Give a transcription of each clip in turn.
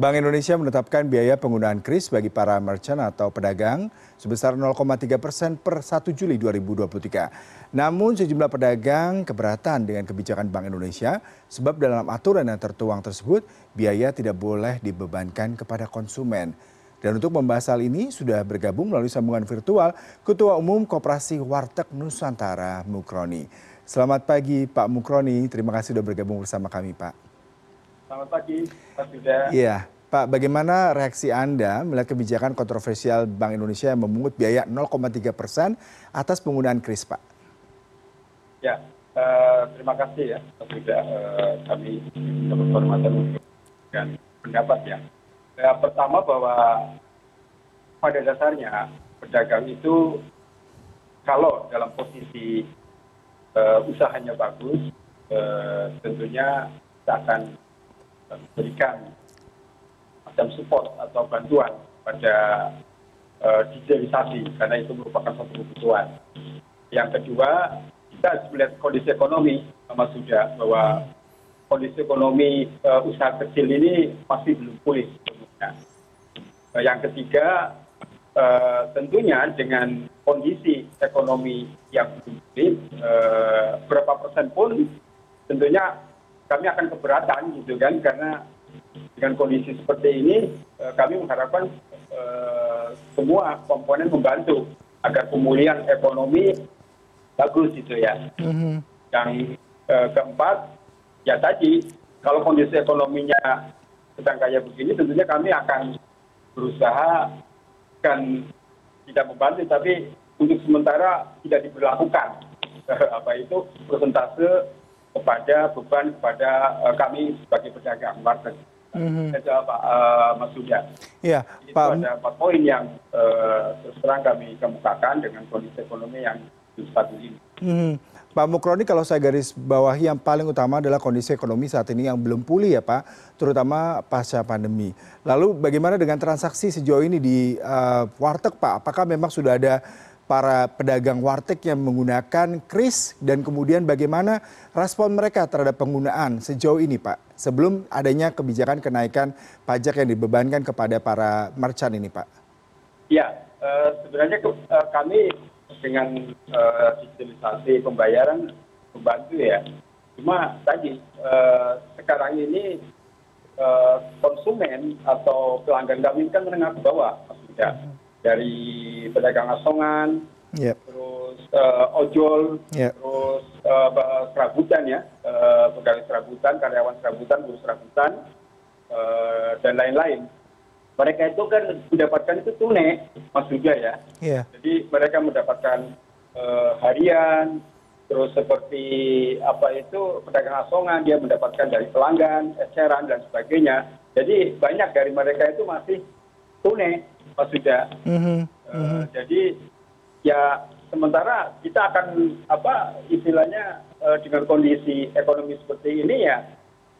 bank indonesia menetapkan biaya penggunaan kris bagi para merchant atau pedagang sebesar tiga persen per satu juli dua ribu dua puluh tiga. Namun sejumlah pedagang keberatan dengan kebijakan bank indonesia sebab dalam aturan yang tertuang tersebut biaya tidak boleh dibebankan kepada konsumen. Dan untuk membahas hal ini sudah bergabung melalui sambungan virtual ketua umum kooperasi warteg nusantara mukroni. Selamat pagi pak mukroni. Terima kasih sudah bergabung bersama kami pak selamat pagi mas yuda. Iya pak bagaimana reaksi anda melihat kebijakan kontroversial bank indonesia yang memungut biaya tiga persen atas penggunaan kris pak? Ya terima kasih ya mas yuda. Kami dapat kehormatan untuk pendapat ya. Pertama bahwa pada dasarnya pedagang itu kalau dalam posisi usahanya bagus tentunya kita akan memberikan macam support atau bantuan pada digitalisasi karena itu merupakan satu kebutuhan. Yang kedua, kita harus melihat kondisi ekonomi, Mas Suda, bahwa kondisi ekonomi usaha kecil ini masih belum pulih. Yang ketiga, tentunya dengan kondisi ekonomi yang belum pulih, berapa persen pun tentunya kami akan keberatan gitu kan karena dengan kondisi seperti ini kami mengharapkan semua komponen membantu agar pemulihan ekonomi bagus gitu ya. Yang keempat, ya tadi kalau kondisi ekonominya sedang kayak begini tentunya kami akan berusaha kan tidak membantu tapi untuk sementara tidak diberlakukan. Apa itu? Persentase kepada beban kepada kami sebagai pedagang warteg. Saya jawab Pak Mas Suda. Iya, Itu ada empat poin yang terus terang kami kemukakan dengan kondisi ekonomi yang stabil ini. Pak Mukroni kalau saya garis bawahi yang paling utama adalah kondisi ekonomi saat ini yang belum pulih ya Pak, terutama pasca pandemi. Lalu bagaimana dengan transaksi sejauh ini di warteg Pak? Apakah memang sudah ada para pedagang warteg yang menggunakan kris dan kemudian bagaimana respon mereka terhadap penggunaan sejauh ini Pak sebelum adanya kebijakan kenaikan pajak yang dibebankan kepada para merchant ini Pak? Ya, sebenarnya kami dengan digitalisasi pembayaran membantu ya. Cuma tadi sekarang ini konsumen atau pelanggan kami kan menengah ke bawah, sudah dari pedagang asongan, terus ojol, terus serabutan ya, pegawai serabutan, karyawan serabutan, guru serabutan, dan lain-lain. Mereka itu kan mendapatkan itu tunai, Mas Juga ya. Jadi mereka mendapatkan harian, terus seperti apa itu pedagang asongan dia mendapatkan dari pelanggan, eceran dan sebagainya. Jadi banyak dari mereka itu masih tunai mas Suda. Jadi ya sementara kita akan apa istilahnya dengan kondisi ekonomi seperti ini ya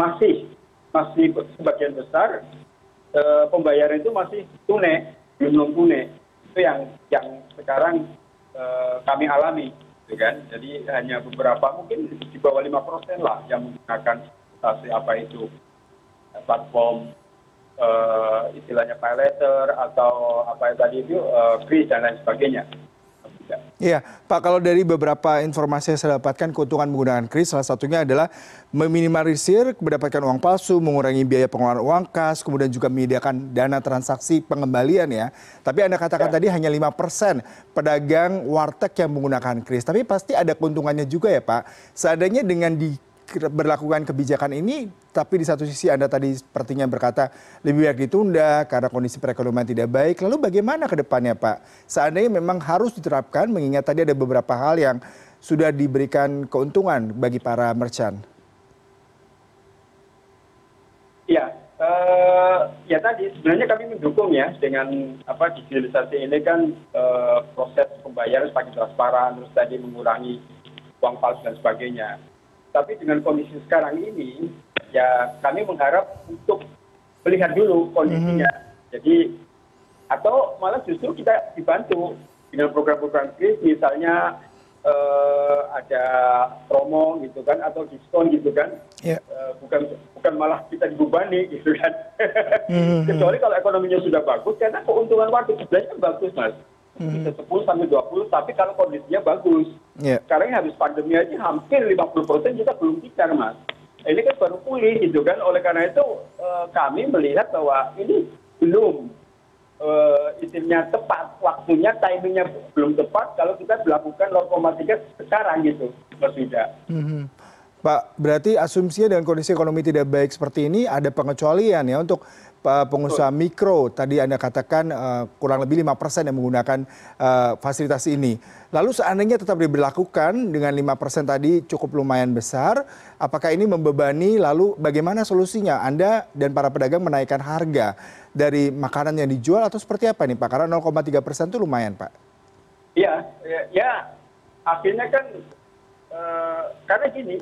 masih masih sebagian besar pembayaran itu masih tunai belum tunai. Itu yang yang sekarang kami alami kan. Jadi hanya beberapa mungkin di bawah lima persen lah yang menggunakan apa itu platform istilahnya pay letter atau apa tadi itu kris dan lain sebagainya. Iya, Pak kalau dari beberapa informasi yang saya dapatkan keuntungan menggunakan kris salah satunya adalah meminimalisir mendapatkan uang palsu, mengurangi biaya pengeluaran uang kas, kemudian juga menyediakan dana transaksi pengembalian ya. Tapi Anda katakan tadi hanya lima persen pedagang warteg yang menggunakan kris. Tapi pasti ada keuntungannya juga ya Pak. Seadanya dengan di berlakukan kebijakan ini tapi di satu sisi anda tadi sepertinya berkata lebih baik ditunda karena kondisi perekonomian tidak baik. Lalu bagaimana ke depannya pak? Seandainya memang harus diterapkan mengingat tadi ada beberapa hal yang sudah diberikan keuntungan bagi para merchant. Ya ya tadi sebenarnya kami mendukung ya dengan apa digitalisasi ini kan proses pembayaran semakin transparan terus tadi mengurangi uang palsu dan sebagainya tapi dengan kondisi sekarang ini ya kami mengharap untuk melihat dulu kondisinya jadi atau malah justru kita dibantu dengan program program kris misalnya uh, ada promo gitu kan atau diskon gitu kan yeah. uh, bukan bukan malah kita dibebani gitu kan mm-hmm. kecuali kalau ekonominya sudah bagus karena keuntungan waktu sebenarnya kan bagus mas mm-hmm. bisa 10 sampai 20 tapi kalau kondisinya bagus. Sekarang habis pandemi aja hampir 50 persen kita belum tikar mas ini kan baru pulih gitu kan oleh karena itu uh, kami melihat bahwa ini belum uh, istilahnya tepat waktunya timingnya belum tepat kalau kita melakukan 0,3 sekarang gitu Mas Wida. Mm-hmm. Pak, berarti asumsinya dengan kondisi ekonomi tidak baik seperti ini ada pengecualian ya untuk pengusaha mikro tadi anda katakan uh, kurang lebih lima persen yang menggunakan uh, fasilitas ini. Lalu seandainya tetap diberlakukan dengan lima persen tadi cukup lumayan besar apakah ini membebani? Lalu bagaimana solusinya? Anda dan para pedagang menaikkan harga dari makanan yang dijual atau seperti apa nih pak? Karena 0,3 persen itu lumayan pak. Iya ya, ya. Akhirnya kan uh, karena gini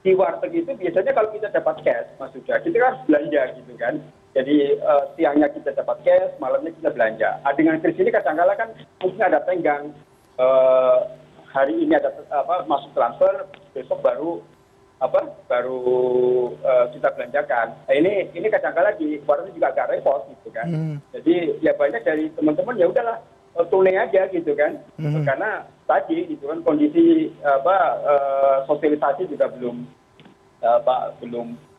di warteg itu biasanya kalau kita dapat cash mas kita harus belanja gitu kan jadi uh, siangnya kita dapat cash malamnya kita belanja. Ah, dengan kris ini kadang kadang kan mungkin ada tenggang uh, hari ini ada apa masuk transfer besok baru apa baru uh, kita belanjakan. Nah, ini ini kadang kadang di warung juga agak repot gitu kan. Hmm. jadi ya banyak dari teman-teman ya udahlah tunai aja gitu kan. Hmm. karena tadi gitu kan kondisi apa uh, sosialisasi juga belum belum Eh,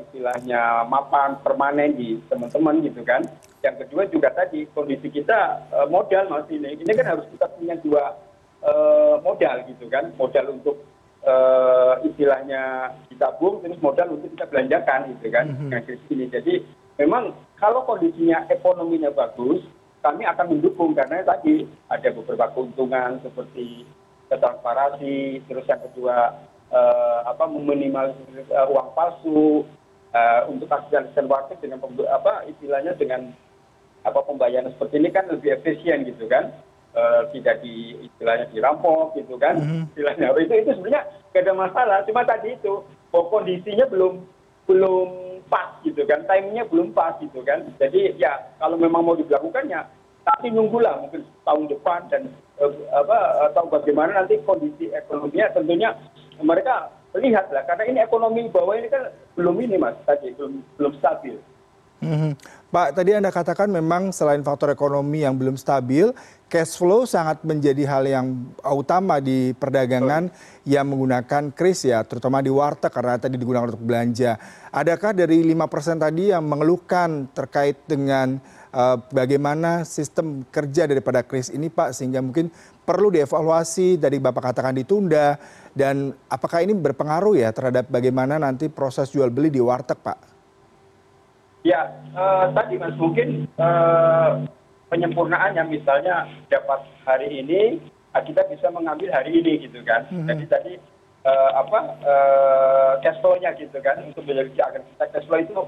istilahnya mapan permanen di teman teman gitu kan. Yang kedua juga tadi kondisi kita eh, modal mas ini. Ini kan harus kita punya dua eh, modal gitu kan. Modal untuk istilahnya ditabung terus modal untuk kita belanjakan gitu kan. Mhm. dengan krisis ini jadi memang kalau kondisinya ekonominya bagus kami akan mendukung. Karena tadi ada beberapa keuntungan seperti transparansi terus yang kedua Eh, meminimalisir eh, uang palsu eh, untuk asistensi warteg dengan apa istilahnya dengan apa pembayaran seperti ini kan lebih efisien gitu kan. Tidak di istilahnya dirampok gitu kan. Mm-hmm. istilahnya. Itu itu sebenarnya gak ada masalah. Cuma tadi itu bahwa kondisinya belum belum pas gitu kan. Timingnya belum pas gitu kan. Jadi ya kalau memang mau dilakukannya tapi nunggulah mungkin tahun depan dan apa atau bagaimana nanti kondisi ekonominya. Tentunya mereka lihat lah karena ini ekonomi bawah ini kan belum ini mas tadi belum belum stabil. Hmm. Pak, tadi Anda katakan memang selain faktor ekonomi yang belum stabil, cash flow sangat menjadi hal yang utama di perdagangan Betul. yang menggunakan kris ya, terutama di warteg karena tadi digunakan untuk belanja. Adakah dari 5% tadi yang mengeluhkan terkait dengan uh, bagaimana sistem kerja daripada kris ini Pak, sehingga mungkin perlu dievaluasi, dari Bapak katakan ditunda, dan apakah ini berpengaruh ya terhadap bagaimana nanti proses jual beli di warteg, Pak? Ya, uh, tadi Mas mungkin uh, penyempurnaannya misalnya dapat hari ini, ah, kita bisa mengambil hari ini gitu kan. Mm -hmm. Jadi tadi uh, apa uh, cash flow-nya gitu kan untuk menjadi agar kita cash flow itu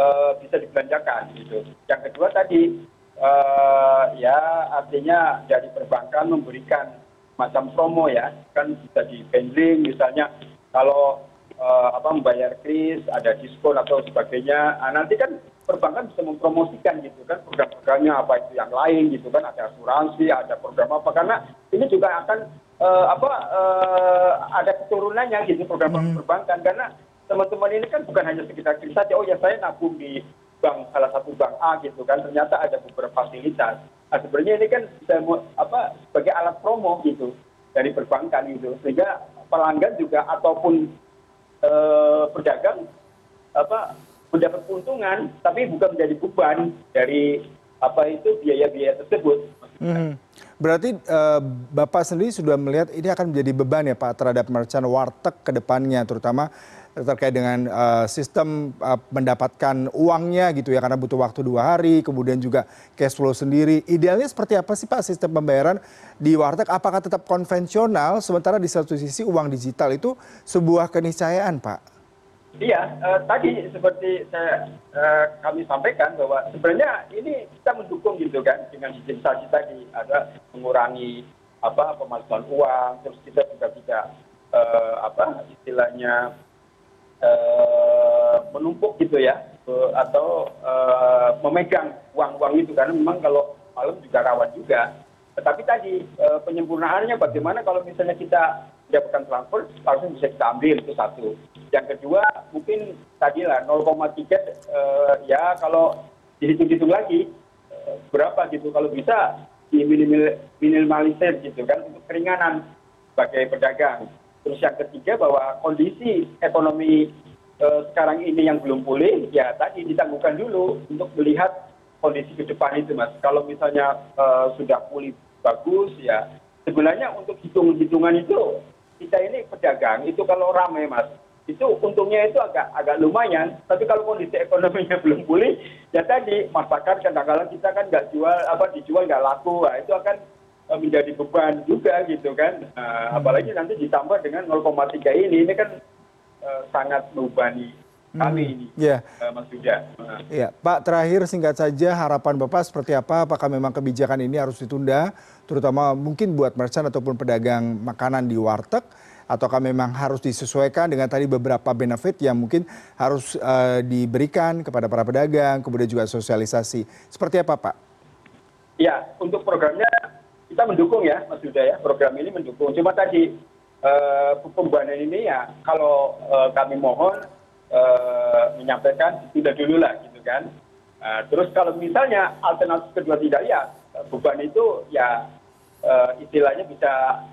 uh, bisa dibelanjakan gitu. Yang kedua tadi uh, ya artinya dari perbankan memberikan macam promo ya. Kan bisa di bundling misalnya. Kalau uh, apa membayar kris ada diskon atau sebagainya. Nah, nanti kan perbankan bisa mempromosikan gitu kan program-programnya apa itu yang lain gitu kan. Ada asuransi ada program apa. Karena ini juga akan uh, apa uh, ada keturunannya gitu program hmm. perbankan. Karena teman-teman ini kan bukan hanya sekitar kris saja. Oh ya saya nabung di bank salah satu bank A gitu kan. Ternyata ada beberapa fasilitas sebenarnya ini kan sebagai alat promo gitu dari perbankan gitu sehingga pelanggan juga ataupun eh, pedagang apa mendapat keuntungan tapi bukan menjadi beban dari apa itu biaya-biaya tersebut. Berarti uh, Bapak sendiri sudah melihat ini akan menjadi beban ya Pak terhadap merchant warteg ke depannya terutama terkait dengan uh, sistem uh, mendapatkan uangnya gitu ya karena butuh waktu dua hari kemudian juga cash flow sendiri. Idealnya seperti apa sih pak sistem pembayaran di warteg? Apakah tetap konvensional sementara di satu sisi uang digital itu sebuah keniscayaan pak Iya, uh, tadi seperti saya, uh, kami sampaikan bahwa sebenarnya ini kita mendukung gitu kan dengan digitalisasi tadi ada mengurangi apa pemalsuan uang, terus kita juga tidak uh, apa istilahnya Eh, menumpuk gitu ya atau eh, memegang uang uang itu karena memang kalau malam juga rawan juga. Tetapi tadi penyempurnaannya bagaimana kalau misalnya kita mendapatkan transfer langsung bisa kita ambil itu satu. Yang kedua mungkin tadi lah 0,3 ya kalau dihitung-hitung lagi berapa gitu. Kalau bisa diminimalisir gitu kan untuk keringanan sebagai pedagang. Terus yang ketiga bahwa kondisi ekonomi sekarang ini yang belum pulih ya tadi ditangguhkan dulu untuk melihat kondisi ke depan itu mas. Kalau misalnya sudah pulih bagus ya. Sebenarnya untuk hitung hitungan itu kita ini pedagang itu kalau ramai mas itu untungnya itu agak agak lumayan. Tapi kalau kondisi ekonominya belum pulih ya tadi masyarakat kadang-kadang kita kan nggak jual apa dijual nggak laku nah, itu akan e, menjadi beban juga gitu kan. Nah, apalagi nanti ditambah dengan 0,3 ini ini kan uh, sangat membebani kami hmm, ini yeah. uh, Mas Yuda. Ya, Pak terakhir singkat saja harapan Bapak seperti apa? Apakah memang kebijakan ini harus ditunda, terutama mungkin buat merchant ataupun pedagang makanan di warteg, ataukah memang harus disesuaikan dengan tadi beberapa benefit yang mungkin harus uh, diberikan kepada para pedagang, kemudian juga sosialisasi. Seperti apa Pak? Ya, untuk programnya kita mendukung ya Mas Yuda ya, program ini mendukung. Cuma tadi uh, pembebanan ini ya kalau uh, kami mohon Eh, menyampaikan tidak dulu lah gitu kan. Eh, terus kalau misalnya alternatif kedua tidak ya beban itu ya eh, istilahnya bisa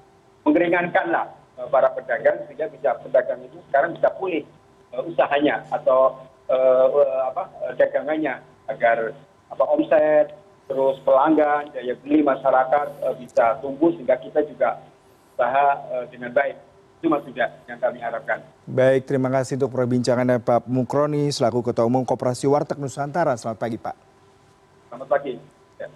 mengeringankan lah para pedagang sehingga bisa pedagang itu sekarang bisa pulih usahanya atau apa dagangannya agar apa omset terus pelanggan daya beli masyarakat bisa tumbuh sehingga kita juga usaha dengan baik itu mas yuda yang kami harapkan. Baik terima kasih untuk perbincangannya pak mukroni selaku ketua umum koperasi warteg nusantara. Selamat pagi pak. Selamat pagi. Ya.